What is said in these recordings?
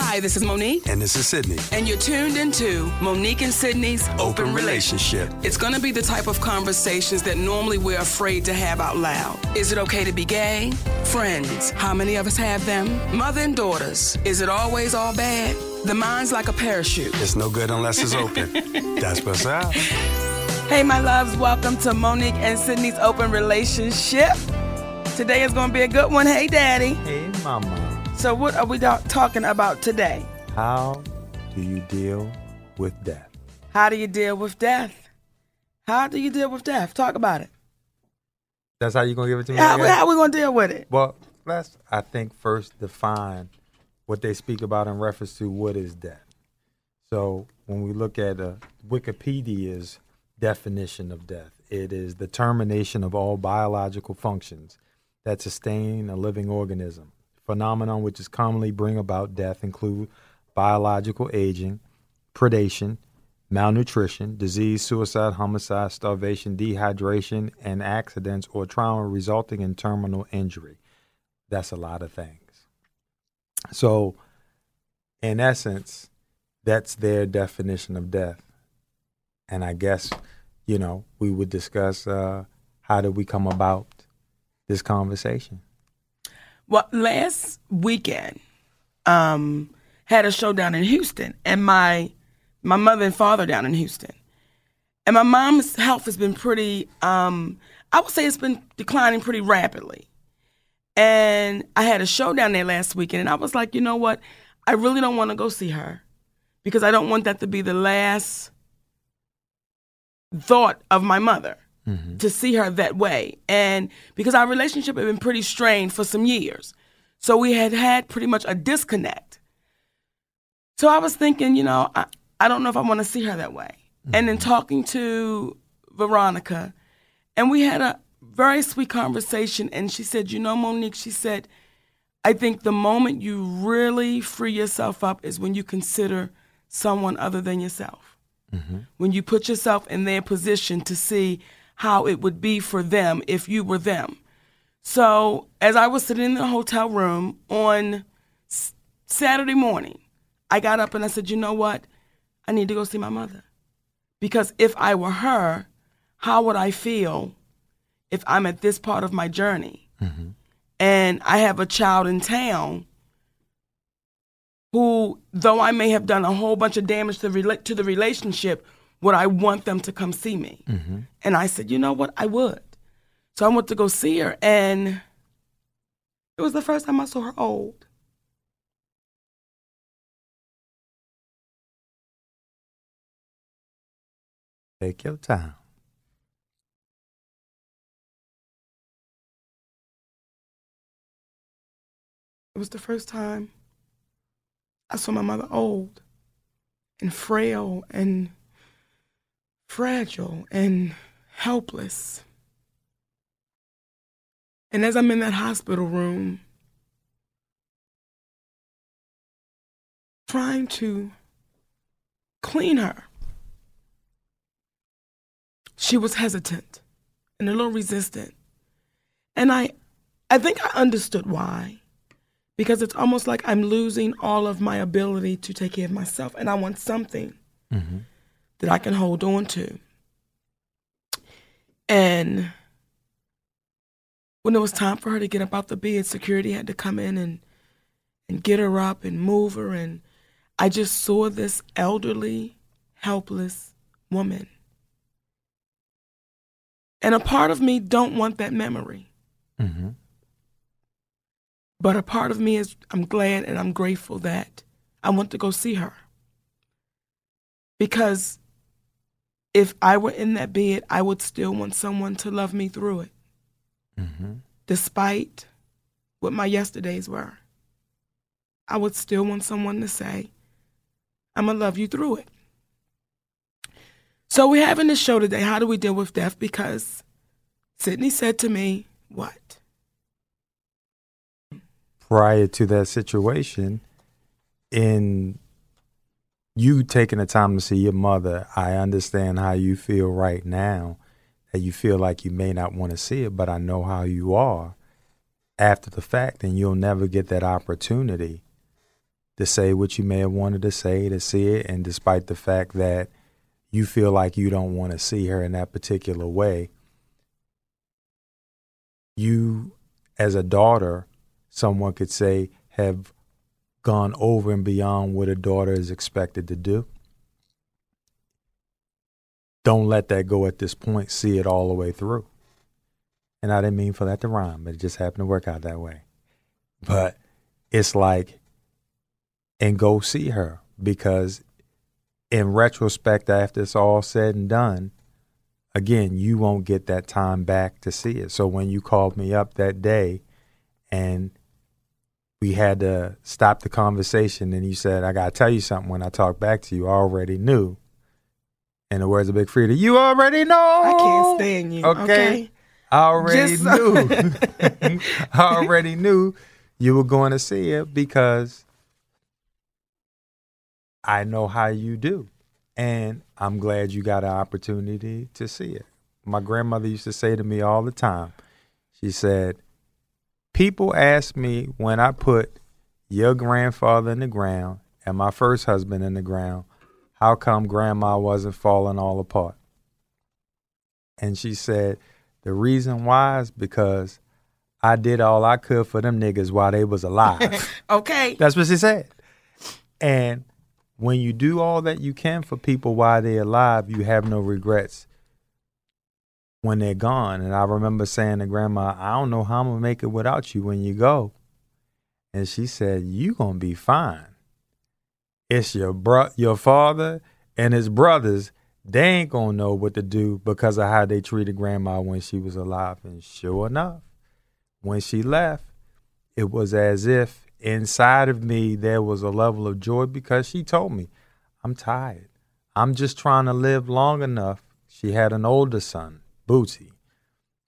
Hi, this is Monique. And this is Sydney. And you're tuned into Monique and Sydney's Open, Open Relationship. Relationship. It's going to be the type of conversations that normally we're afraid to have out loud. Is it okay to be gay? Friends. How many of us have them? Mother and daughters. Is it always all bad? The mind's like a parachute. It's no good unless it's open. That's what's up. Hey, my loves, welcome to Monique and Sydney's Open Relationship. Today is going to be a good one. Hey, Daddy. Hey, mama. So, what are we talking about today? How do you deal with death? How do you deal with death? How do you deal with death? Talk about it. That's how you gonna give it to me? How, again? how we going to deal with it? Well, let's I think first define what they speak about in reference to what is death. So when we look at uh, Wikipedia's definition of death, it is the termination of all biological functions that sustain a living organism. Phenomenon which is commonly bring about death include biological aging, predation, malnutrition, disease, suicide, homicide, starvation, dehydration, and accidents or trauma resulting in terminal injury. That's a lot of things. So, in essence, that's their definition of death. And I guess, you know, we would discuss uh, how did we come about this conversation. Well, last weekend, um, had a show down in Houston, and my my mother and father down in Houston, and my mom's health has been pretty. Um, I would say it's been declining pretty rapidly. And I had a show down there last weekend, and I was like, you know what? I really don't want to go see her because I don't want that to be the last thought of my mother Mm-hmm. to see her that way. And because our relationship had been pretty strained for some years. So we had had pretty much a disconnect. So I was thinking, you know, I, I don't know if I want to see her that way. And then mm-hmm. talking to Veronica, and we had a very sweet conversation. And she said, you know, Monique, she said, I think the moment you really free yourself up is when you consider someone other than yourself. Mm-hmm. When you put yourself in their position to see how it would be for them if you were them. So, as I was sitting in the hotel room on s- Saturday morning, I got up and I said, You know what? I need to go see my mother. Because if I were her, how would I feel if I'm at this part of my journey mm-hmm. and I have a child in town who, though I may have done a whole bunch of damage to, rela- to the relationship, would I want them to come see me? Mm-hmm. And I said, you know what? I would. So I went to go see her, and it was the first time I saw her old. Take your time. It was the first time I saw my mother old and frail and fragile and helpless. And as I'm in that hospital room, trying to clean her, she was hesitant and a little resistant. And I, I think I understood why because it's almost like I'm losing all of my ability to take care of myself, and I want something mm-hmm. That I can hold on to. And when it was time for her to get up out the bed, security had to come in and and get her up and move her, and I just saw this elderly, helpless woman. And a part of me don't want that memory. Mm-hmm. But a part of me is I'm glad and I'm grateful that I want to go see her. Because if I were in that bed, I would still want someone to love me through it. Mm-hmm. Despite what my yesterdays were. I would still want someone to say, I'm going to love you through it. So we're having this show today. How do we deal with death? Because Sydney said to me, What? Prior to that situation, in you taking the time to see your mother, I understand how you feel right now, that you feel like you may not want to see it, but I know how you are. After the fact, and you'll never get that opportunity to say what you may have wanted to say, to see it, and despite the fact that you feel like you don't want to see her in that particular way, you, as a daughter, someone could say, have gone over and beyond what a daughter is expected to do. Don't let that go at this point. See it all the way through. And I didn't mean for that to rhyme, but it just happened to work out that way. But it's like, and go see her because in retrospect, after it's all said and done, again, you won't get that time back to see it. So when you called me up that day and we had to stop the conversation and you said, I gotta tell you something when I talk back to you, I already knew. In the words of Big Freedia, you already know. I can't stand you. Okay. okay? I already Just knew. I already knew you were going to see it because I know how you do. And I'm glad you got an opportunity to see it. My grandmother used to say to me all the time, she said, People ask me when I put your grandfather in the ground and my first husband in the ground, how come grandma wasn't falling all apart? And she said, The reason why is because I did all I could for them niggas while they was alive. okay. That's what she said. And when you do all that you can for people while they're alive, you have no regrets when they're gone. And I remember saying to grandma, I don't know how I'm gonna make it without you when you go. And she said, You gonna be fine. It's your bro your father and his brothers, they ain't gonna know what to do because of how they treated grandma when she was alive. And sure enough, when she left, it was as if inside of me there was a level of joy because she told me, I'm tired. I'm just trying to live long enough. She had an older son, Bootsy,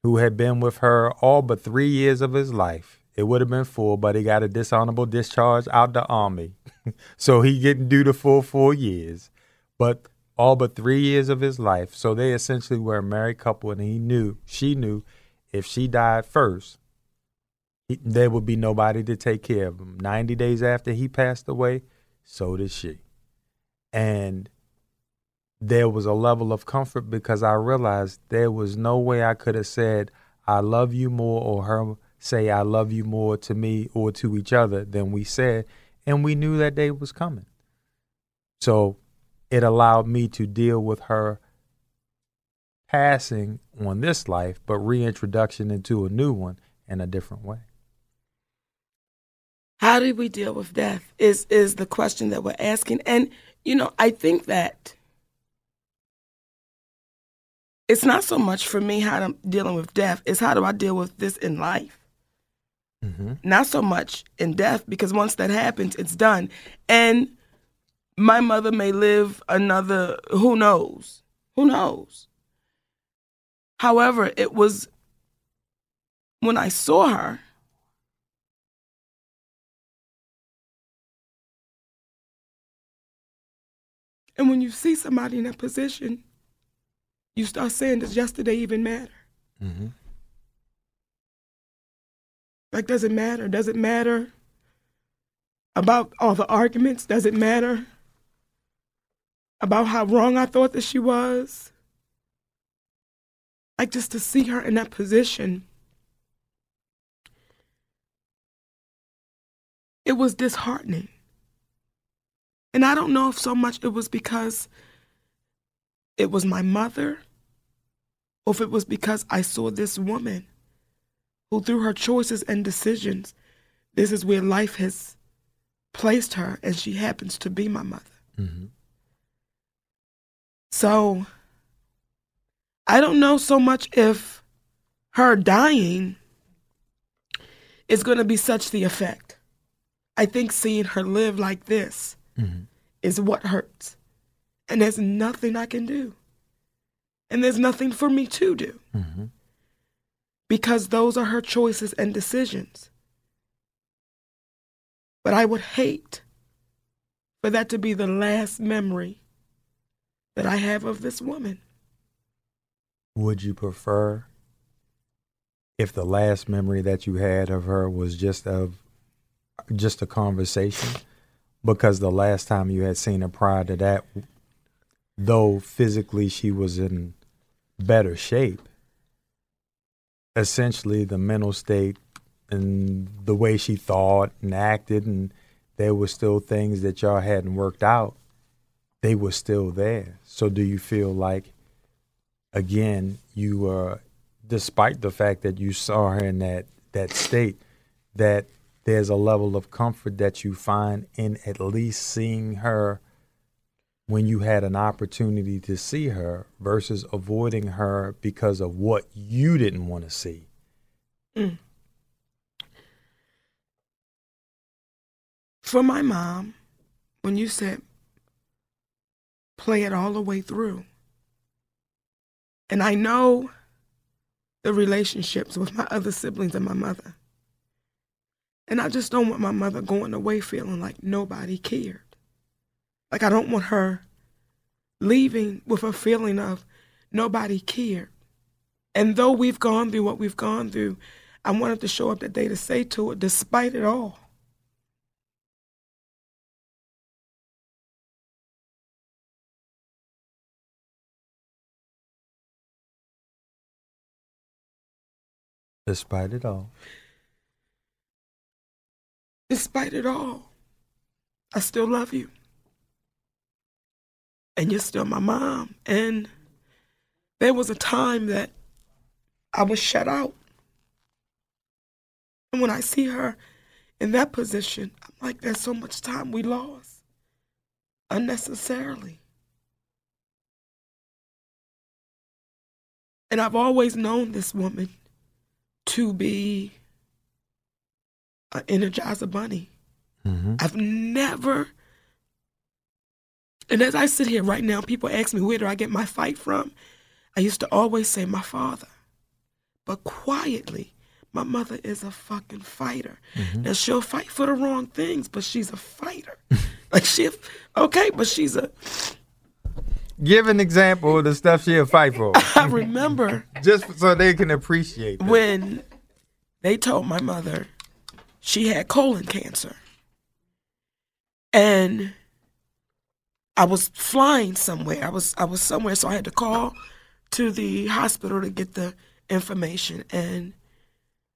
who had been with her all but three years of his life. It would have been full, but he got a dishonorable discharge out the army. so he didn't do the full four years, but all but three years of his life. So they essentially were a married couple, and he knew, she knew, if she died first, there would be nobody to take care of him. 90 days after he passed away, so did she. And there was a level of comfort because I realized there was no way I could have said, I love you more, or her say, I love you more to me or to each other than we said. And we knew that day was coming. So it allowed me to deal with her passing on this life, but reintroduction into a new one in a different way. How do we deal with death is is the question that we're asking. And you know, I think that it's not so much for me how I'm dealing with death, it's how do I deal with this in life. Mm-hmm. Not so much in death, because once that happens, it's done. And my mother may live another, who knows? Who knows? However, it was when I saw her, And when you see somebody in that position, you start saying, does yesterday even matter? Mm-hmm. Like, does it matter? Does it matter about all the arguments? Does it matter about how wrong I thought that she was? Like, just to see her in that position, it was disheartening. And I don't know if so much it was because it was my mother or if it was because I saw this woman who, through her choices and decisions, this is where life has placed her, and she happens to be my mother. Mm-hmm. So I don't know so much if her dying is going to be such the effect. I think seeing her live like this is what hurts. And there's nothing I can do. And there's nothing for me to do. Mm-hmm. Because those are her choices and decisions. But I would hate for that to be the last memory that I have of this woman. Would you prefer if the last memory that you had of her was just of just a conversation? Because the last time you had seen her prior to that, though physically she was in better shape, essentially the mental state and the way she thought and acted and there were still things that y'all hadn't worked out they were still there. So do you feel like again you uh despite the fact that you saw her in that that state that there's a level of comfort that you find in at least seeing her when you had an opportunity to see her versus avoiding her because of what you didn't want to see mm. For my mom, when you said play it all the way through, and I know the relationships with my other siblings and my mother. And I just don't want my mother going away feeling like nobody cared. Like I don't want her leaving with a feeling of nobody cared. And though we've gone through what we've gone through, I wanted to show up that day to say to her, despite it all, despite it all despite it all, I still love you. And you're still my mom. And there was a time that I was shut out. And when I see her in that position, I'm like, there's so much time we lost unnecessarily. And I've always known this woman to be an Energizer Bunny. Mm-hmm. I've never, and as I sit here right now, people ask me, where do I get my fight from? I used to always say, my father. But quietly, my mother is a fucking fighter. Mm-hmm. Now, she'll fight for the wrong things, but she's a fighter. like, she, okay, but she's a, give an example of the stuff she'll fight for I remember just so they can appreciate that. when they told my mother she had colon cancer. And I was flying somewhere. I was I was somewhere, so I had to call to the hospital to get the information. And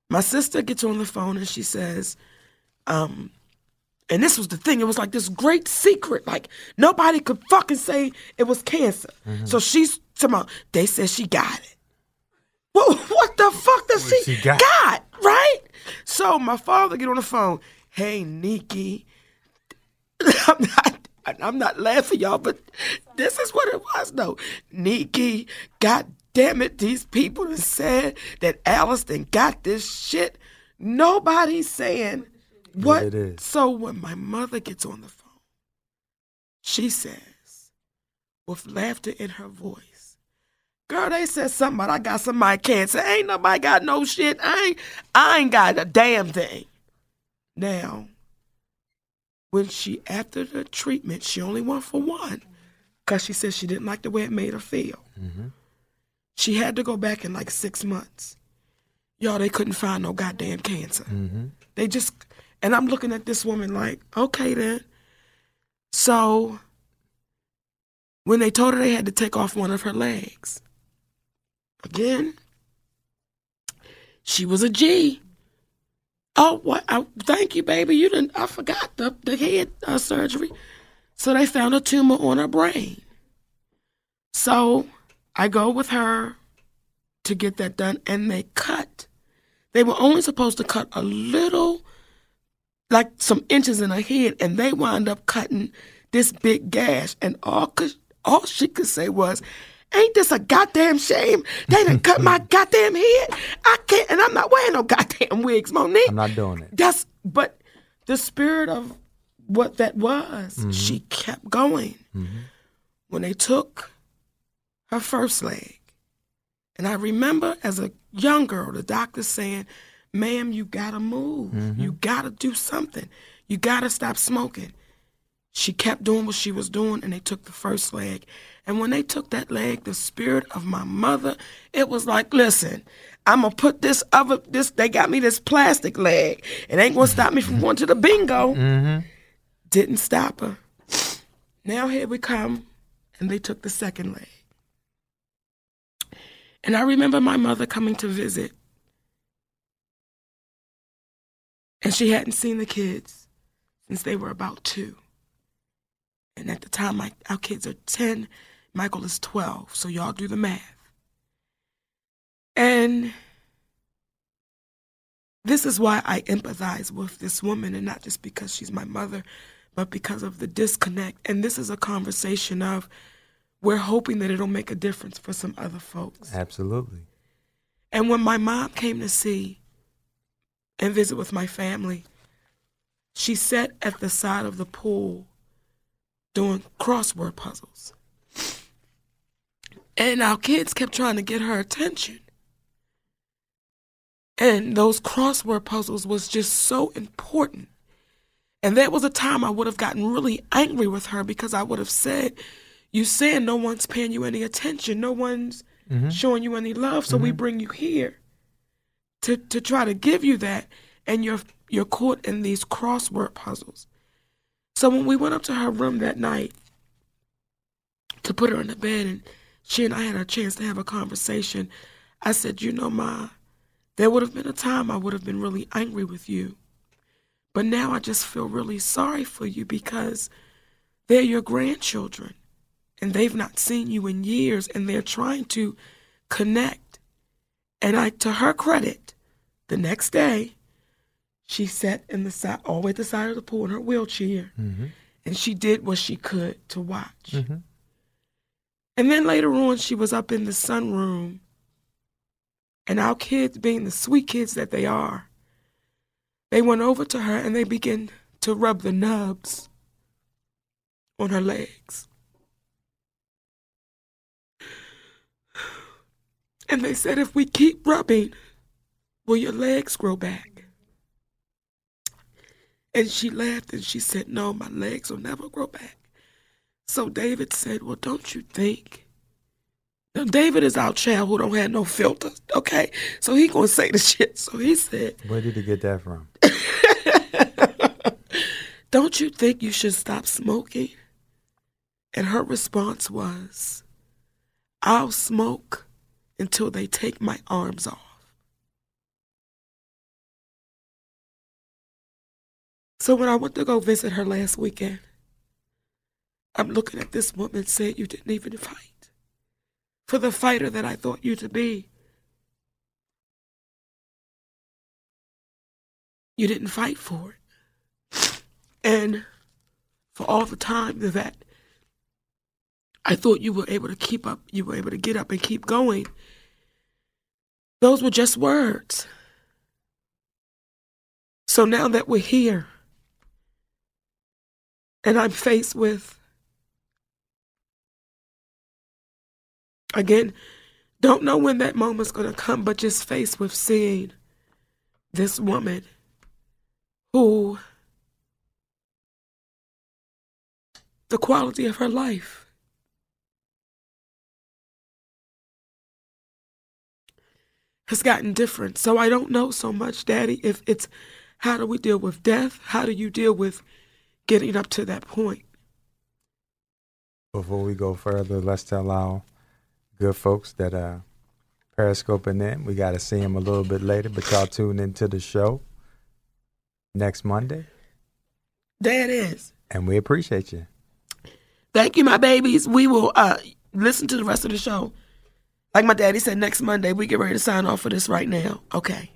my sister gets on the phone and she says, um, and this was the thing, it was like this great secret. Like nobody could fucking say it was cancer. So she's about, they said she got it. Well, what the fuck does What she, she got? got? Right? So my father get on the phone. Hey, Nikki. I'm not. I'm not laughing, y'all, but this is what it was, though. Nikki, God damn it, these people have said that Alliston got this shit. Nobody's saying what. it is. So when my mother gets on the phone, she says, with laughter in her voice, Girl, they said something about I got somebody cancer. Ain't nobody got no shit. I ain't I ain't got a damn thing. Now, when she after the treatment, she only went for one. Cause she said she didn't like the way it made her feel. Mm-hmm. She had to go back in like six months. Y'all, they couldn't find no goddamn cancer. Mm-hmm. They just and I'm looking at this woman like, okay then. So when they told her they had to take off one of her legs, again, she was a G. Oh, what? I, thank you, baby. You didn't. I forgot the the head uh, surgery. So they found a tumor on her brain. So I go with her to get that done, and they cut. They were only supposed to cut a little, like some inches in her head, and they wound up cutting this big gash. And all could, all she could say was, ain't this a goddamn shame? They done cut my goddamn head. I can't, and I'm not wearing no goddamn wigs, Monique. I'm not doing it. That's but the spirit of what that was, mm-hmm. she kept going. Mm-hmm. When they took her first leg, and I remember as a young girl, the doctor saying, "Ma'am, you gotta move. You mm-hmm. gotta do something. You gotta stop smoking." She kept doing what she was doing, and they took the first leg. And when they took that leg, the spirit of my mother, it was like, listen, I'm gonna put this other this. They got me this plastic leg. It ain't gonna stop me from going to the bingo. Mm-hmm. Didn't stop her. Now here we come, and they took the second leg. And I remember my mother coming to visit, and she hadn't seen the kids since they were about two. And at the time, my, our kids are 10, Michael is 12, so y'all do the math. And this is why I empathize with this woman, and not just because she's my mother, but because of the disconnect. And this is a conversation of we're hoping that it'll make a difference for some other folks. Absolutely. And when my mom came to see and visit with my family, she sat at the side of the pool doing crossword puzzles. And our kids kept trying to get her attention. And those crossword puzzles was just so important. And that was a time I would have gotten really angry with her because I would have said, You saying no one's paying you any attention, no one's mm-hmm. showing you any love, so we mm-hmm. bring you here to, to try to give you that, and you're you're caught in these crossword puzzles. So when we went up to her room that night to put her in the bed and she and I had a chance to have a conversation, I said, You know, Ma, there would have been a time I would have been really angry with you. But now I just feel really sorry for you because they're your grandchildren and they've not seen you in years and they're trying to connect. And I, to her credit, the next day, she sat in the side, all the way at the side of the pool in her wheelchair, mm-hmm. and she did what she could to watch. Mm-hmm. And then later on, she was up in the sunroom, and our kids, being the sweet kids that they are, they went over to her and they began to rub the nubs on her legs. And they said, if we keep rubbing, will your legs grow back? And she laughed and she said, No, my legs will never grow back. So David said, Well, don't you think? Now, David is our child who don't have no filter, okay? So he gonna say the shit. So he said, Where did he get that from? Don't you think you should stop smoking? And her response was, I'll smoke until they take my arms off. So when I went to go visit her last weekend, I'm looking at this woman saying, You didn't even fight for the fighter that I thought you to be. You didn't fight for it. And for all the time that I thought you were able to keep up, you were able to get up and keep going, those were just words. So now that we're here, and I'm faced with, again, don't know when that moment's going to come, but just faced with seeing this woman who the quality of her life has gotten different. So I don't know so much, Daddy, if it's how do we deal with death? How do you deal with getting up to that point? Before we go further, let's our good folks that are periscoping in. We got to see them a little bit later, but y'all tune into the show next Monday, There it is. and we appreciate you. Thank you, my babies. We will uh listen to the rest of the show. Like my daddy said, next Monday we get ready to sign off for this right now. Okay.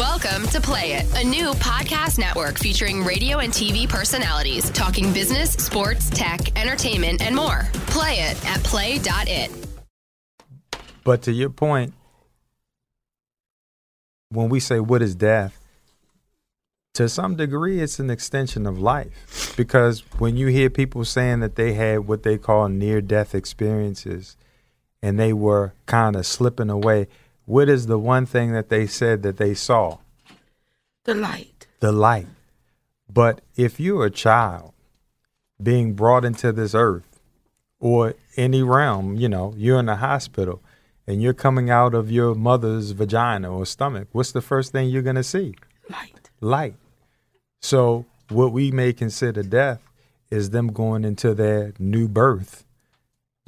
Welcome to Play It, a new podcast network featuring radio and TV personalities talking business, sports, tech, entertainment, and more. Play it at play.it. But to your point, when we say what is death, to some degree, it's an extension of life. Because when you hear people saying that they had what they call near death experiences and they were kind of slipping away, what is the one thing that they said that they saw? The light. The light. But if you're a child being brought into this earth or any realm, you know, you're in a hospital and you're coming out of your mother's vagina or stomach, what's the first thing you're going to see? Light. Light. So, what we may consider death is them going into their new birth,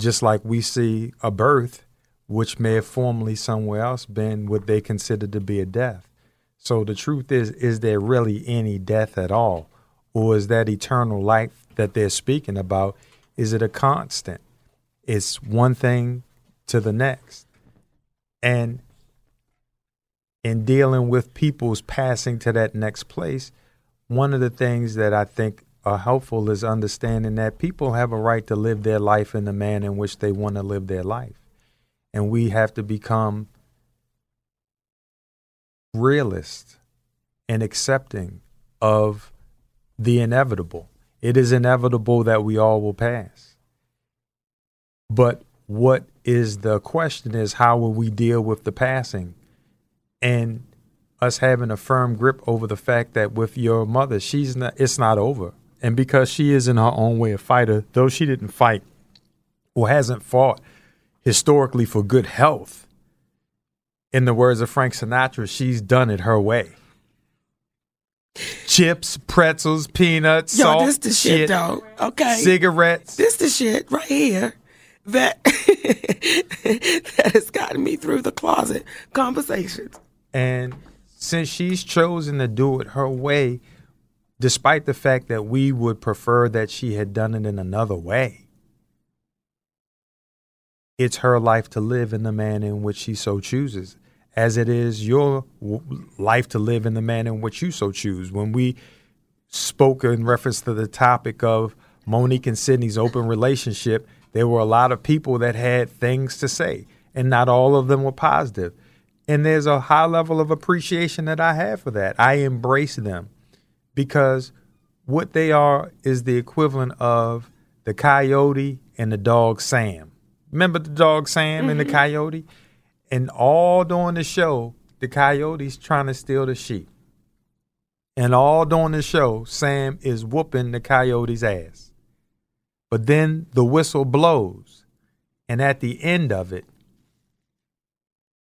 just like we see a birth, which may have formerly somewhere else been what they consider to be a death. So, the truth is, is there really any death at all? Or is that eternal life that they're speaking about? Is it a constant? It's one thing to the next. And in dealing with people's passing to that next place, one of the things that I think are helpful is understanding that people have a right to live their life in the manner in which they want to live their life. And we have to become realist and accepting of the inevitable. It is inevitable that we all will pass. But what is the question is how will we deal with the passing? And us having a firm grip over the fact that with your mother, she's not it's not over. And because she is in her own way a fighter, though she didn't fight or hasn't fought historically for good health, in the words of Frank Sinatra, she's done it her way. Chips, pretzels, peanuts, Yo, salt, this the shit, though. Okay. cigarettes. This the shit right here that that has gotten me through the closet conversations. And since she's chosen to do it her way, despite the fact that we would prefer that she had done it in another way, it's her life to live in the manner in which she so chooses, as it is your life to live in the manner in which you so choose. When we spoke in reference to the topic of Monique and Sydney's open relationship, there were a lot of people that had things to say, and not all of them were positive. And there's a high level of appreciation that I have for that. I embrace them because what they are is the equivalent of the coyote and the dog Sam. Remember the dog Sam and the mm-hmm. coyote? And all during the show, the coyote's trying to steal the sheep. And all during the show, Sam is whooping the coyote's ass. But then the whistle blows. And at the end of it,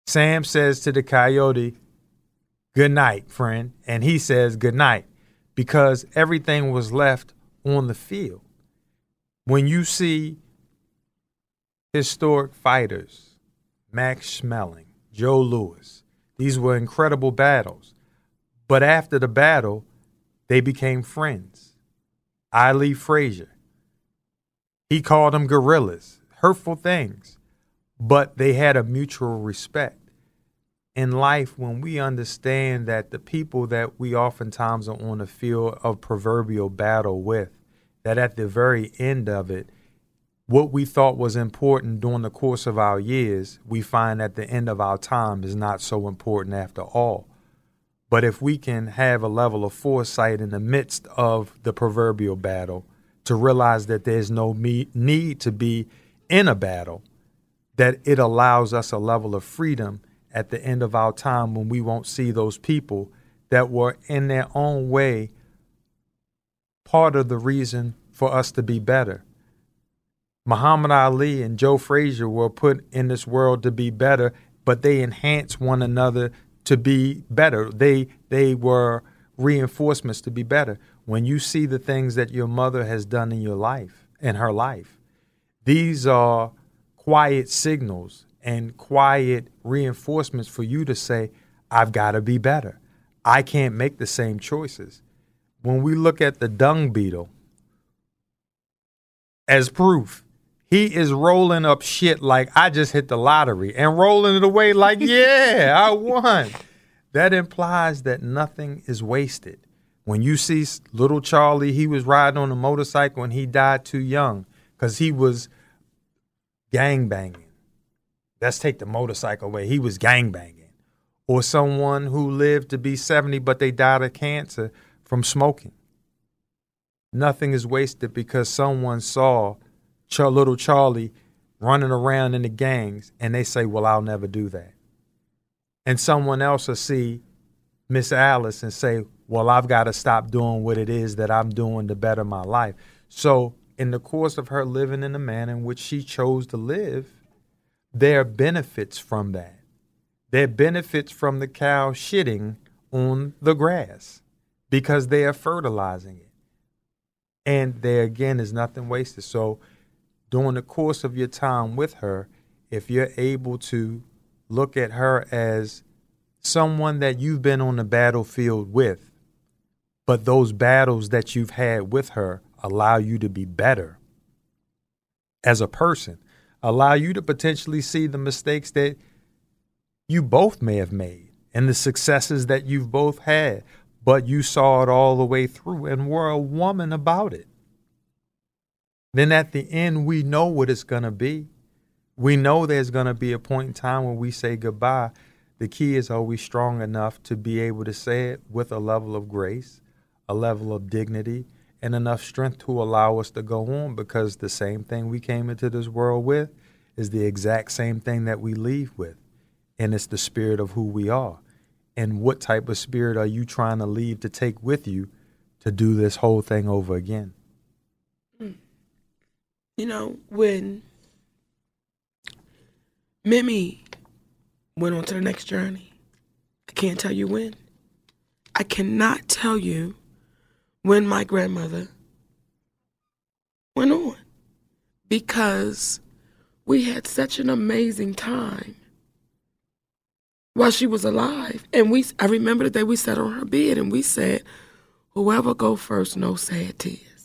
Sam says to the coyote, Good night, friend. And he says, Good night, because everything was left on the field. When you see historic fighters, Max Schmeling, Joe Louis. these were incredible battles. But after the battle, they became friends. Ali Frazier, he called them gorillas, hurtful things, but they had a mutual respect. In life, when we understand that the people that we oftentimes are on the field of proverbial battle with, that at the very end of it, what we thought was important during the course of our years, we find at the end of our time is not so important after all. But if we can have a level of foresight in the midst of the proverbial battle to realize that there's no me- need to be in a battle, that it allows us a level of freedom at the end of our time when we won't see those people that were in their own way part of the reason for us to be better. Muhammad Ali and Joe Frazier were put in this world to be better, but they enhance one another to be better. They they were reinforcements to be better. When you see the things that your mother has done in your life, in her life, these are quiet signals and quiet reinforcements for you to say, I've got to be better. I can't make the same choices. When we look at the dung beetle as proof, he is rolling up shit like I just hit the lottery and rolling it away like, yeah, I won. that implies that nothing is wasted. When you see little Charlie, he was riding on a motorcycle and he died too young because he was gang banging. Let's take the motorcycle away. He was gang banging. Or someone who lived to be 70 but they died of cancer from smoking. Nothing is wasted because someone saw Char- little Charlie running around in the gangs and they say, Well, I'll never do that. And someone else will see Miss Alice and say, Well, I've got to stop doing what it is that I'm doing to better my life. So, in the course of her living in the manner in which she chose to live, there are benefits from that. There are benefits from the cow shitting on the grass because they are fertilizing it. And there again is nothing wasted. So, during the course of your time with her, if you're able to look at her as someone that you've been on the battlefield with, but those battles that you've had with her allow you to be better as a person, allow you to potentially see the mistakes that you both may have made and the successes that you've both had, but you saw it all the way through and were a woman about it. Then at the end, we know what it's going to be. We know there's going to be a point in time when we say goodbye. The key is are we strong enough to be able to say it with a level of grace, a level of dignity, and enough strength to allow us to go on because the same thing we came into this world with is the exact same thing that we leave with. And it's the spirit of who we are. And what type of spirit are you trying to leave to take with you to do this whole thing over again? You know, when Mimi went on to the next journey, I can't tell you when. I cannot tell you when my grandmother went on because we had such an amazing time while she was alive. And we I remember the day we sat on her bed and we said, Whoever go first, no sad tears.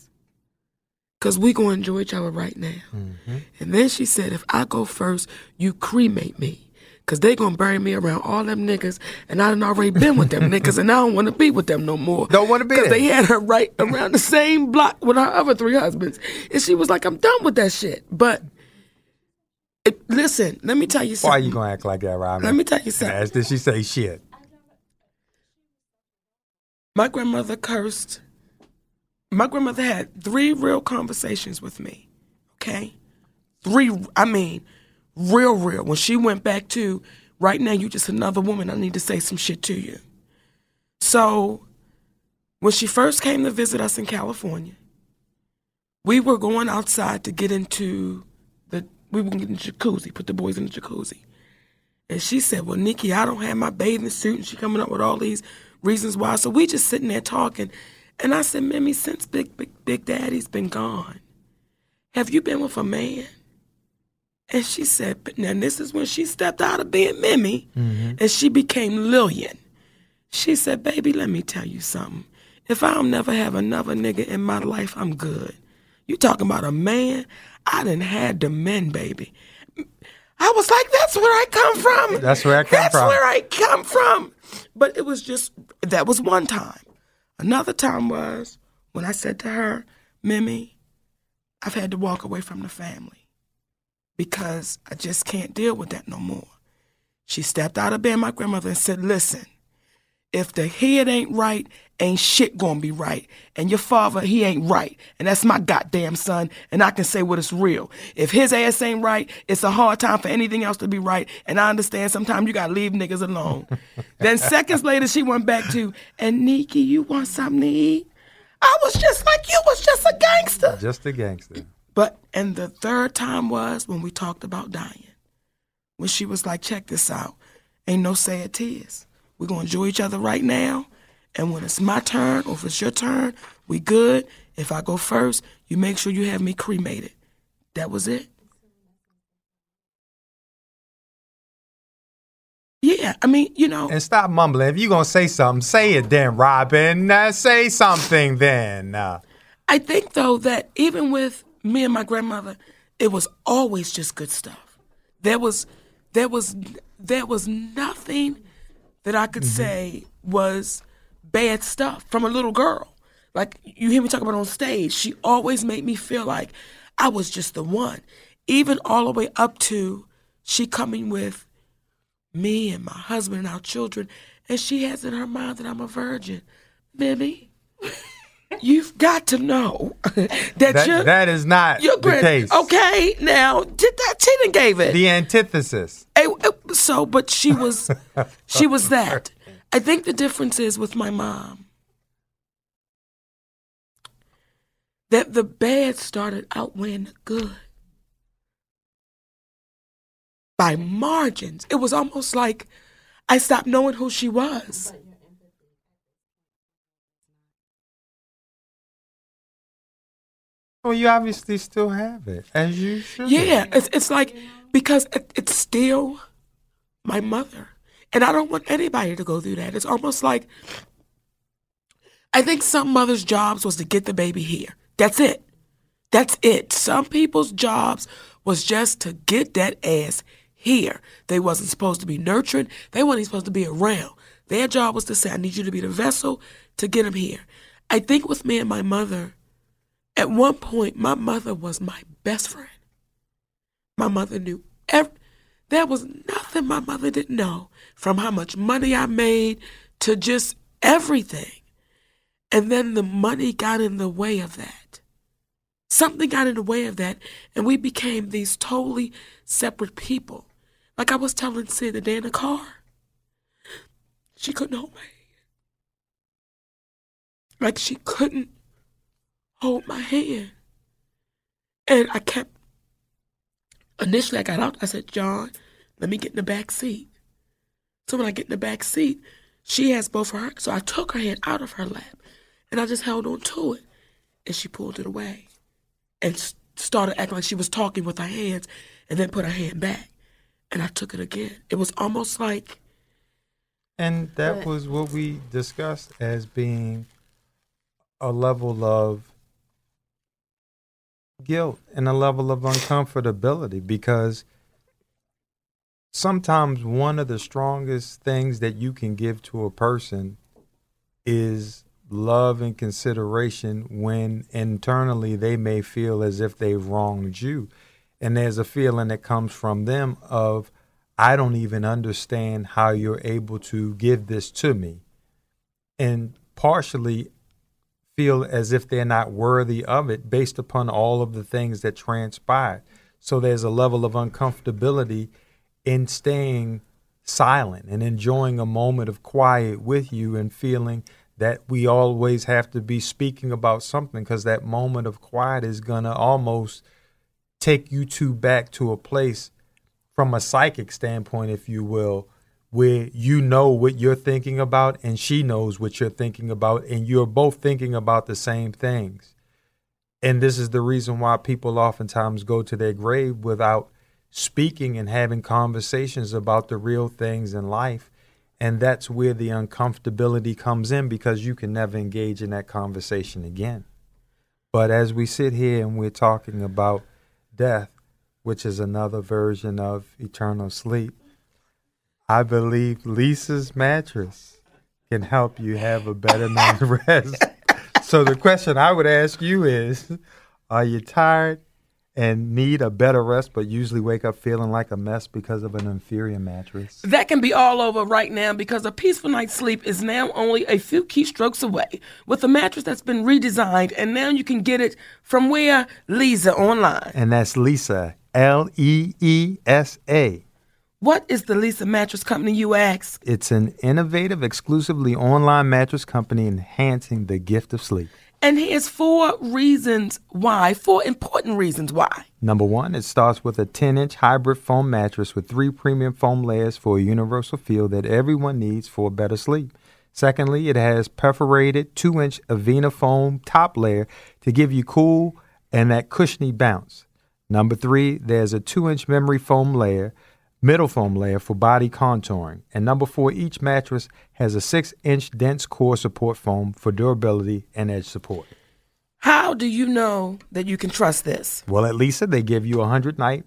Cause we gonna enjoy each other right now. Mm-hmm. And then she said, if I go first, you cremate me. Cause they gonna bury me around all them niggas, and I done already been with them niggas, and I don't want to be with them no more. Don't wanna be Cause there. they had her right around the same block with her other three husbands, and she was like, "I'm done with that shit." But it, listen, let me tell you Why something. are you gonna act like that, Robin? Let me tell you something. As did she say shit? My grandmother cursed. My grandmother had three real conversations with me. Okay? Three, I mean, real, real. When she went back to, right now, you just another woman. I need to say some shit to you. So, when she first came to visit us in California, we were going outside to get into the, we were going to in the jacuzzi, put the boys in the jacuzzi. And she said, Well, Nikki, I don't have my bathing suit. And she coming up with all these reasons why. So we just sitting there talking. And I said, Mimi, since Big, Big, Big Daddy's been gone, have you been with a man? And she said, but now this is when she stepped out of being Mimi mm-hmm. and she became Lillian. She said, baby, let me tell you something. If I don't never have another nigga in my life, I'm good. You talking about a man? I didn't had the men, baby. I was like, that's where I come from. That's where I come That's from. That's where I come from. But it was just, that was one time. Another time was when I said to her, Mimi, I've had to walk away from the family because I just can't deal with that no more. She stepped out of bed, my grandmother, and said, Listen, if the head ain't right, ain't shit gonna be right. And your father, he ain't right. And that's my goddamn son, and I can say what is real. If his ass ain't right, it's a hard time for anything else to be right. And I understand sometimes you gotta leave niggas alone. then seconds later, she went back to, and Nikki, you want something to eat? I was just like you was just a gangster. Just a gangster. But and the third time was when we talked about dying. When she was like, check this out. Ain't no sad tears. We're gonna enjoy each other right now. And when it's my turn or if it's your turn, we good. If I go first, you make sure you have me cremated. That was it. Yeah, I mean, you know, And stop mumbling. If you're gonna say something, say it then, Robin. Uh, say something then. Uh, I think though that even with me and my grandmother, it was always just good stuff. There was there was there was nothing that I could say was bad stuff from a little girl. Like you hear me talk about on stage, she always made me feel like I was just the one. Even all the way up to she coming with me and my husband and our children, and she has in her mind that I'm a virgin. Mimi, you've got to know that, That, you're, that is not you're the case. Okay, now did that Tina gave it. The antithesis. Eh, eh, so, but she was, she was that. I think the difference is with my mom that the bad started outweighing the good by margins. It was almost like I stopped knowing who she was. Well, you obviously still have it, as you should. Yeah, it's it's like because it, it's still my mother, and I don't want anybody to go through that. It's almost like I think some mothers' jobs was to get the baby here. That's it. That's it. Some people's jobs was just to get that ass here. They wasn't supposed to be nurturing. They wasn't supposed to be around. Their job was to say, "I need you to be the vessel to get him here." I think with me and my mother, at one point, my mother was my best friend. My mother knew every, there was nothing my mother didn't know, from how much money I made to just everything. And then the money got in the way of that. Something got in the way of that, and we became these totally separate people. Like I was telling Sid the day in the car, she couldn't hold my hand. Like she couldn't hold my hand. And I kept, initially I got out, I said, John, let me get in the back seat. So when I get in the back seat, she has both of her, so I took her hand out of her lap and I just held on to it. And she pulled it away and started acting like she was talking with her hands and then put her hand back. And I took it again. It was almost like, And that was what we discussed as being a level of guilt and a level of uncomfortability because sometimes one of the strongest things that you can give to a person is love and consideration when internally they may feel as if they've wronged you. And there's a feeling that comes from them of, I don't even understand how you're able to give this to me. And partially feel as if they're not worthy of it based upon all of the things that transpired. So there's a level of uncomfortability in staying silent and enjoying a moment of quiet with you and feeling that we always have to be speaking about something because that moment of quiet is going to almost take you two back to a place from a psychic standpoint, if you will, where you know what you're thinking about and she knows what you're thinking about, and you're both thinking about the same things. And this is the reason why people oftentimes go to their grave without speaking and having conversations about the real things in life. And that's where the uncomfortability comes in because you can never engage in that conversation again. But as we sit here and we're talking about death, which is another version of eternal sleep, I believe Leesa's mattress can help you have a better night's rest. so the question I would ask you is, are you tired and need a better rest, but usually wake up feeling like a mess because of an inferior mattress? That can be all over right now because a peaceful night's sleep is now only a few keystrokes away with a mattress that's been redesigned, and now you can get it from where? Leesa online. And that's Leesa, L E E S A. What is the Leesa Mattress Company, you ask? It's an innovative, exclusively online mattress company enhancing the gift of sleep. And here's four reasons why, four important reasons why. Number one, it starts with a 10 inch hybrid foam mattress with three premium foam layers for a universal feel that everyone needs for a better sleep. Secondly, it has perforated 2 inch Avena foam top layer to give you cool and that cushiony bounce. Number three, there's a 2 inch memory foam layer, middle foam layer for body contouring. And number four, each mattress has a 6 inch dense core support foam for durability and edge support. How do you know that you can trust this? Well, at Leesa, they give you a 100 night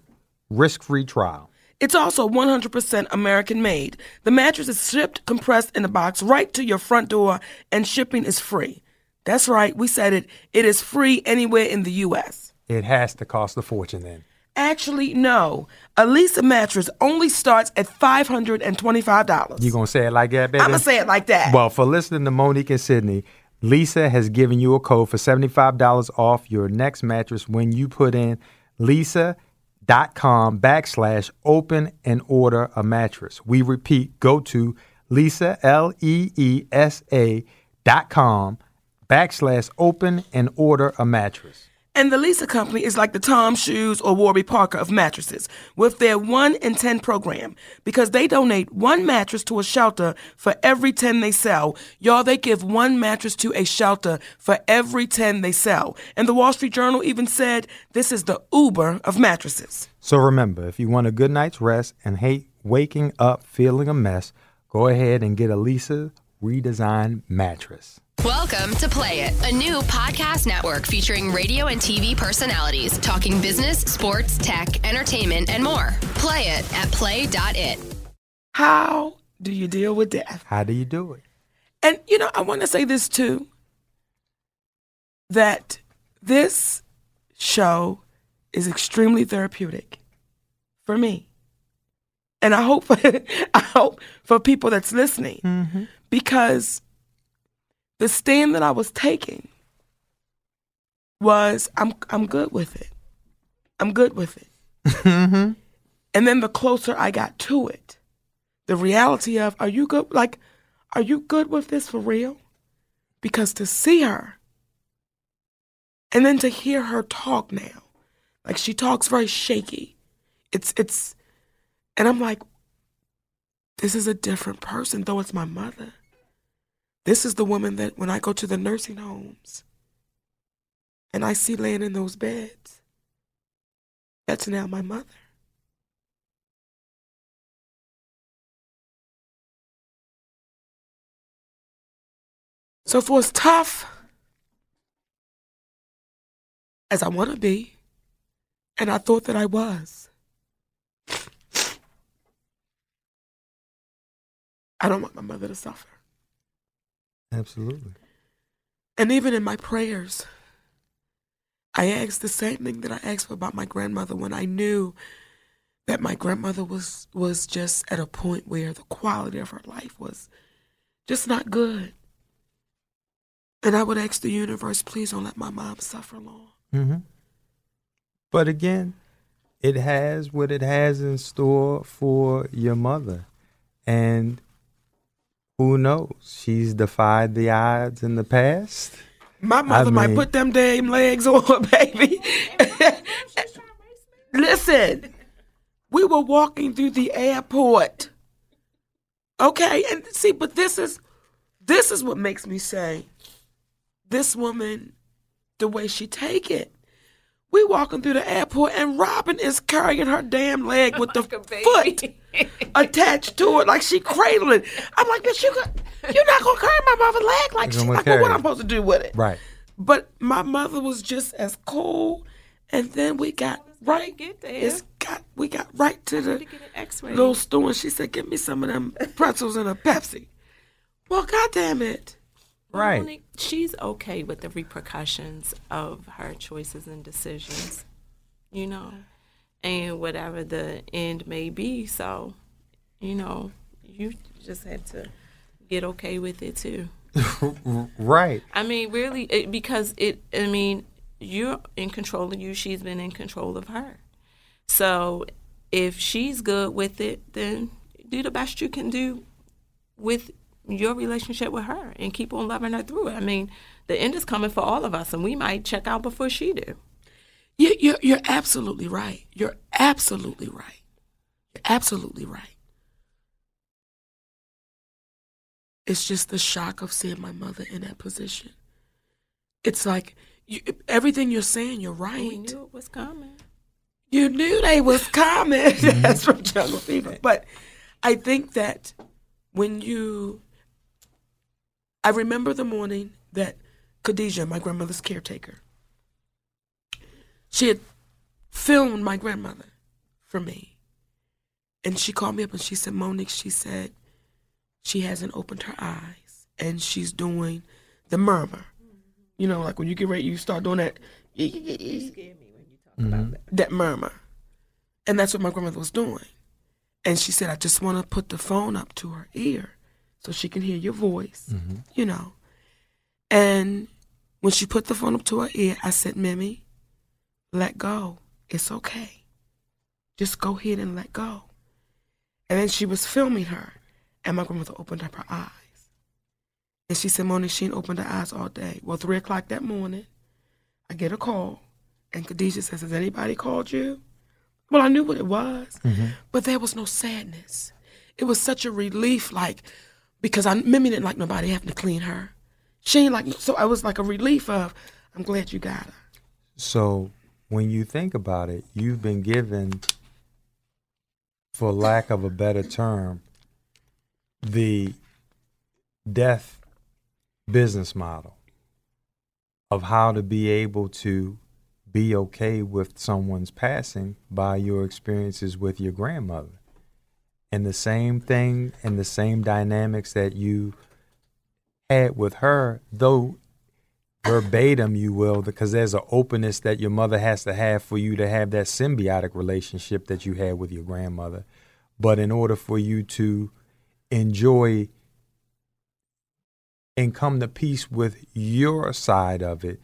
risk free trial. It's also 100% American made. The mattress is shipped compressed in a box right to your front door, and shipping is free. That's right, we said it. It is free anywhere in the U.S. It has to cost a fortune then. Actually, no. A Leesa mattress only starts at $525. You gonna say it like that, baby? I'm to say it like that. Well, for listening to Mo'Nique and Sidney, Leesa has given you a code for $75 off your next mattress when you put in leesa.com backslash open and order a mattress. We repeat, go to leesa, L E E S A dot com backslash open and order a mattress. And the Leesa Company is like the Tom Shoes or Warby Parker of mattresses with their 1 in 10 program because they donate one mattress to a shelter for every 10 they sell. Y'all, they give one mattress to a shelter for every 10 they sell. And the Wall Street Journal even said this is the Uber of mattresses. So remember, if you want a good night's rest and hate waking up feeling a mess, go ahead and get a Leesa redesigned mattress. Welcome to Play It, a new podcast network featuring radio and TV personalities talking business, sports, tech, entertainment, and more. Play it at play.it. How do you deal with death? How do you do it? And, you know, I want to say this too that this show is extremely therapeutic for me. And I hope, I hope for people that's listening mm-hmm. because the stand that I was taking was I'm I'm good with it. I'm good with it. Mm-hmm. And then the closer I got to it, the reality of are you good like are you good with this for real? Because to see her and then to hear her talk now, like she talks very shaky. It's it's and I'm like this is a different person though it's my mother. This is the woman that when I go to the nursing homes and I see laying in those beds, that's now my mother. So for as tough as I want to be, and I thought that I was, I don't want my mother to suffer. Absolutely. And even in my prayers, I asked the same thing that I asked about my grandmother when I knew that my grandmother was was just at a point where the quality of her life was just not good. And I would ask the universe, please don't let my mom suffer long. Mm-hmm. But again, it has what it has in store for your mother. And who knows? She's defied the odds in the past. My mother might mean- put them damn legs on, her, baby. Listen, we were walking through the airport. Okay, and see, but this is this is what makes me say, this woman, the way she take it. We walking through the airport and Robin is carrying her damn leg with the foot attached to it, like she cradling. I'm like, bitch, you got, you're not gonna carry my mother's leg like I'm she like, well, what. I'm supposed to do with it? Right. But my mother was just as cool, and then we got right. get there. It's got we got right to the get X-ray. little store, and she said, "Give me some of them pretzels and a Pepsi." Well, goddamn it! Right. Mo'Nique, she's okay with the repercussions of her choices and decisions, you know, and whatever the end may be. So, you know, you just have to get okay with it too. Right. I mean, really, it, because it. I mean, you're in control of you. She's been in control of her. So, if she's good with it, then do the best you can do with your relationship with her, and keep on loving her through it. I mean, the end is coming for all of us, and we might check out before she do. You, you're you're absolutely right. You're absolutely right. You're absolutely right. It's just the shock of seeing my mother in that position. It's like you, everything you're saying. You're right. We knew it was coming. You knew they was coming. Mm-hmm. That's from Jungle Fever. But I think that when you, I remember the morning that Khadijah, my grandmother's caretaker, she had filmed my grandmother for me. And she called me up and she said, Mo'Nique, she said she hasn't opened her eyes and she's doing the murmur. You know, like when you get ready, you start doing that. That murmur. And that's what my grandmother was doing. And she said, I just want to put the phone up to her ear so she can hear your voice, mm-hmm. you know. And when she put the phone up to her ear, I said, Mimi, let go. It's okay. Just go ahead and let go. And then she was filming her, and my grandmother opened up her eyes. And she said, she ain't opened her eyes all day. Well, 3 o'clock that morning, I get a call, and Khadijah says, Has anybody called you? Well, I knew what it was, mm-hmm. but there was no sadness. It was such a relief, like, because I, Mimi didn't like nobody having to clean her. She ain't like, so I was like a relief of, I'm glad you got her. So when you think about it, you've been given, for lack of a better term, the death business model of how to be able to be okay with someone's passing by your experiences with your grandmother. And the same thing and the same dynamics that you had with her, though verbatim you will because there's an openness that your mother has to have for you to have that symbiotic relationship that you had with your grandmother. But in order for you to enjoy and come to peace with your side of it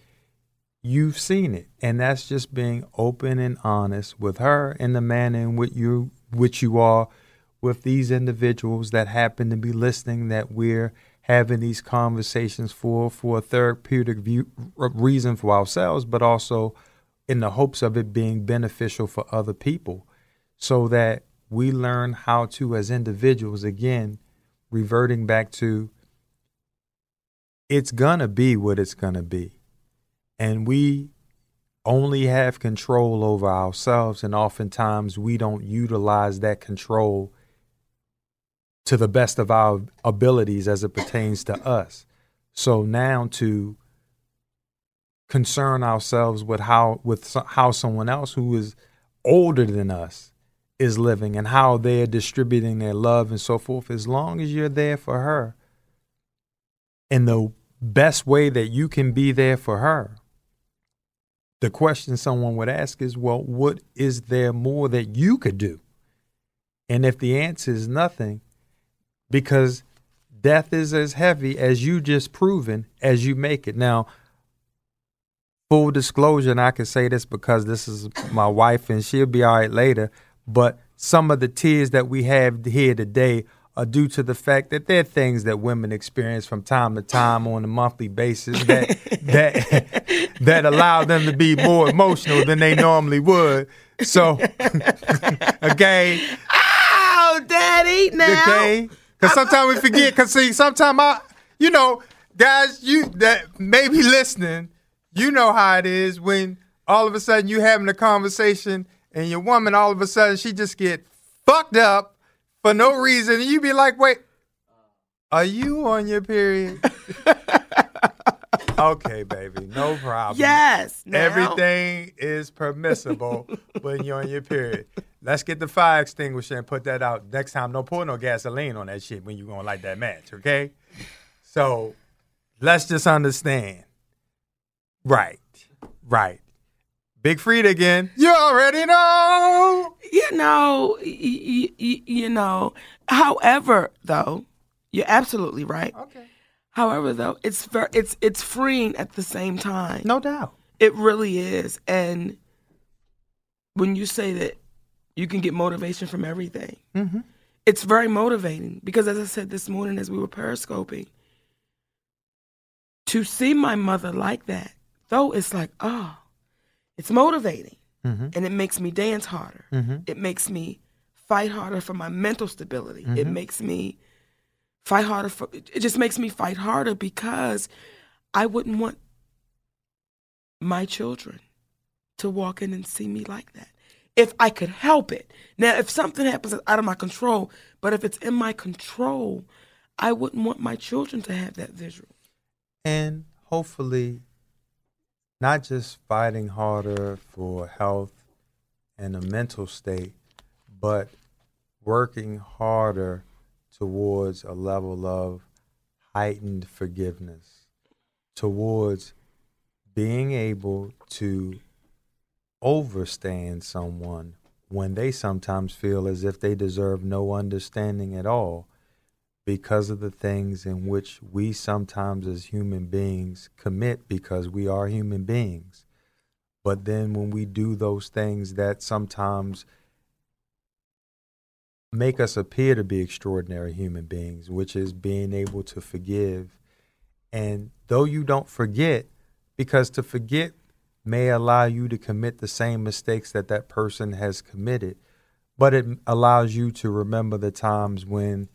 you've seen it. And that's just being open and honest with her and the manner in which you which you are with these individuals that happen to be listening that we're having these conversations for for a therapeutic view, reason for ourselves, but also in the hopes of it being beneficial for other people, so that we learn how to, as individuals, again, reverting back to it's gonna be what it's gonna be, and we only have control over ourselves, and oftentimes we don't utilize that control to the best of our abilities as it pertains to us. So now to concern ourselves with how with how someone else who is older than us is living and how they're distributing their love and so forth as long as you're there for her in the best way that you can be there for her the question someone would ask is well what is there more that you could do and if the answer is nothing because death is as heavy as you just proven as you make it. Now, full disclosure, and I can say this because this is my wife and she'll be all right later, but some of the tears that we have here today are due to the fact that there are things that women experience from time to time on a monthly basis that that that allow them to be more emotional than they normally would. So, okay, Oh, Daddy, now. Okay. Because sometimes we forget. Because see, sometimes I, you know, guys, you that may be listening, you know how it is when all of a sudden you having a conversation and your woman all of a sudden she just get fucked up for no reason, and you be like, wait, are you on your period? okay, baby, no problem. Yes. now. Everything is permissible when you're on your period. Let's get the fire extinguisher and put that out. Next time, don't pour no gasoline on that shit when you're gonna light that match, okay? So let's just understand. Right, right. Big Freed again. You already know. You know, y- y- y- you know. However, though, you're absolutely right. Okay. However, though, it's ver- it's it's freeing at the same time. No doubt. It really is. And when you say that you can get motivation from everything, Mm-hmm. it's very motivating because, as I said this morning as we were periscoping, to see my mother like that, though, it's like, oh, it's motivating. Mm-hmm. And it makes me dance harder. Mm-hmm. It makes me fight harder for my mental stability. It makes me fight harder for, it just makes me fight harder because I wouldn't want my children to walk in and see me like that. If I could help it. Now, if something happens that's out of my control, but if it's in my control, I wouldn't want my children to have that visual. and hopefully not just fighting harder for health and a mental state, but working harder towards a level of heightened forgiveness, towards being able to overstand someone when they sometimes feel as if they deserve no understanding at all because of the things in which we sometimes as human beings commit because we are human beings. But then when we do those things that sometimes make us appear to be extraordinary human beings, which is being able to forgive. And though you don't forget, because to forget may allow you to commit the same mistakes that that person has committed, but it allows you to remember the times when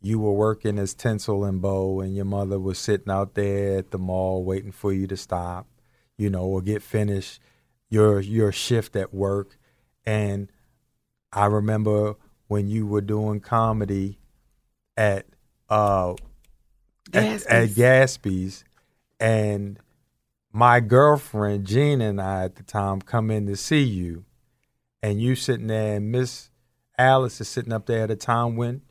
you were working as tinsel and bow and your mother was sitting out there at the mall waiting for you to stop, you know, or get finished your your shift at work. And I remember when you were doing comedy at uh at, at Gatsby's and my girlfriend Gina and I at the time come in to see you, and you sitting there, and Miss Alice is sitting up there at a time when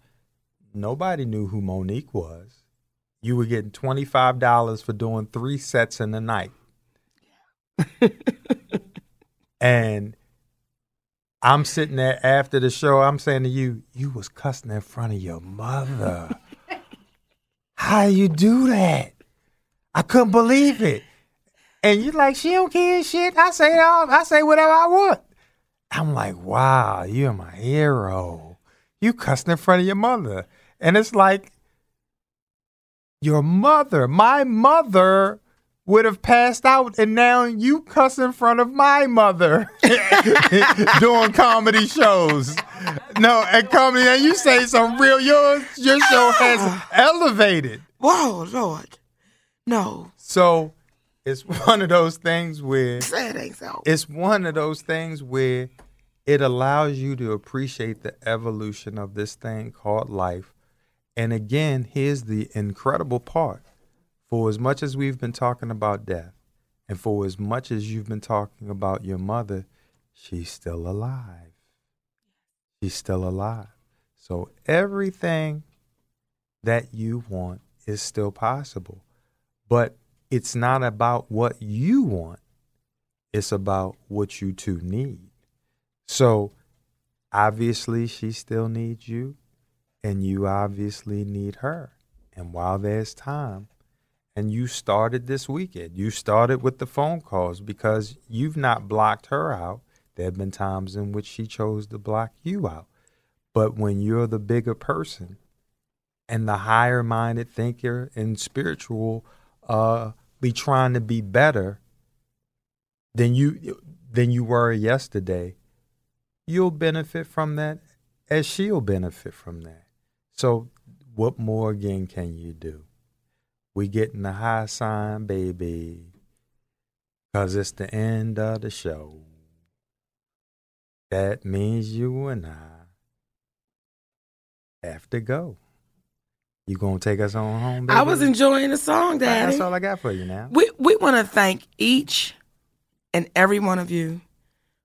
nobody knew who Mo'Nique was. You were getting twenty five dollars for doing three sets in the night, and I'm sitting there after the show. I'm saying to you, you was cussing in front of your mother. How you do that? I couldn't believe it. And you're like, she don't care shit. I say I say whatever I want. I'm like, wow, you're my hero. You cussing in front of your mother. And it's like, your mother, my mother would have passed out, and now you cuss in front of my mother doing comedy shows. No, and comedy, and you say some real, your, your show has elevated. Whoa, Lord. No. So it's one of those things where it so. it's one of those things where it allows you to appreciate the evolution of this thing called life. And again, here's the incredible part. For as much as we've been talking about death, and for as much as you've been talking about your mother, she's still alive. She's still alive. So everything that you want is still possible. But it's not about what you want, it's about what you two need. So obviously, she still needs you, and you obviously need her. And while there's time, and you started this weekend, you started with the phone calls because you've not blocked her out. There have been times in which she chose to block you out. But when you're the bigger person and the higher minded thinker and spiritual uh, be trying to be better than you than you were yesterday, you'll benefit from that as she'll benefit from that. So what more again can you do? We getting the high sign, baby. Cause it's the end of the show. That means you and I have to go. You gonna take us on home, baby? I was enjoying the song, Daddy. That's all I got for you now. We we want to thank each and every one of you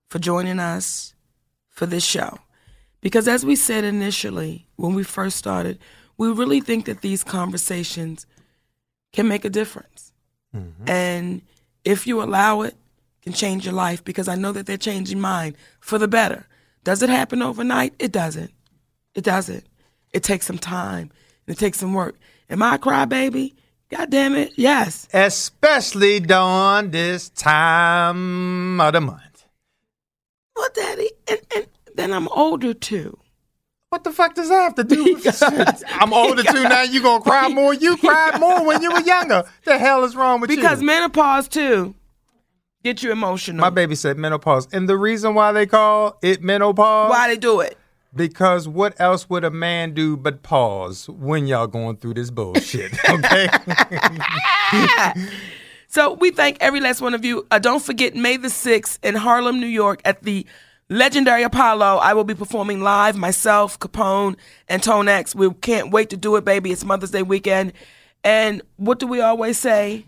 for joining us for this show. Because as we said initially when we first started, we really think that these conversations can make a difference. Mm-hmm. And if you allow it, can change your life because I know that they're changing mine for the better. Does it happen overnight? It doesn't. It doesn't. It takes some time. And It takes some work. Am I a crybaby? God damn it, yes. Especially during this time of the month. Well, Daddy, and, and then I'm older too. What the fuck does that have to do with shit? I'm older too now. You gonna cry more? You cried more when you were younger. The hell is wrong with Because you? Because menopause too get you emotional. My baby said menopause, and the reason why they call it menopause Why they do it? Because what else would a man do but pause when y'all going through this bullshit? Okay. So we thank every last one of you. Uh, don't forget May the 6th in Harlem, New York at the legendary Apollo. I will be performing live myself, Capone, and Tone X. We can't wait to do it, baby. It's Mother's Day weekend. And what do we always say?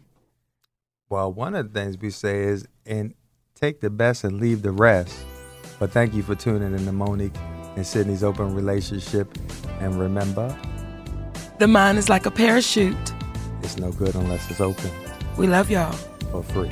well, one of the things we say is, and take the best and leave the rest. But thank you for tuning in to Mo'Nique in Sidney's open relationship. And remember, The mind is like a parachute. it's no good unless it's open We love y'all. for free.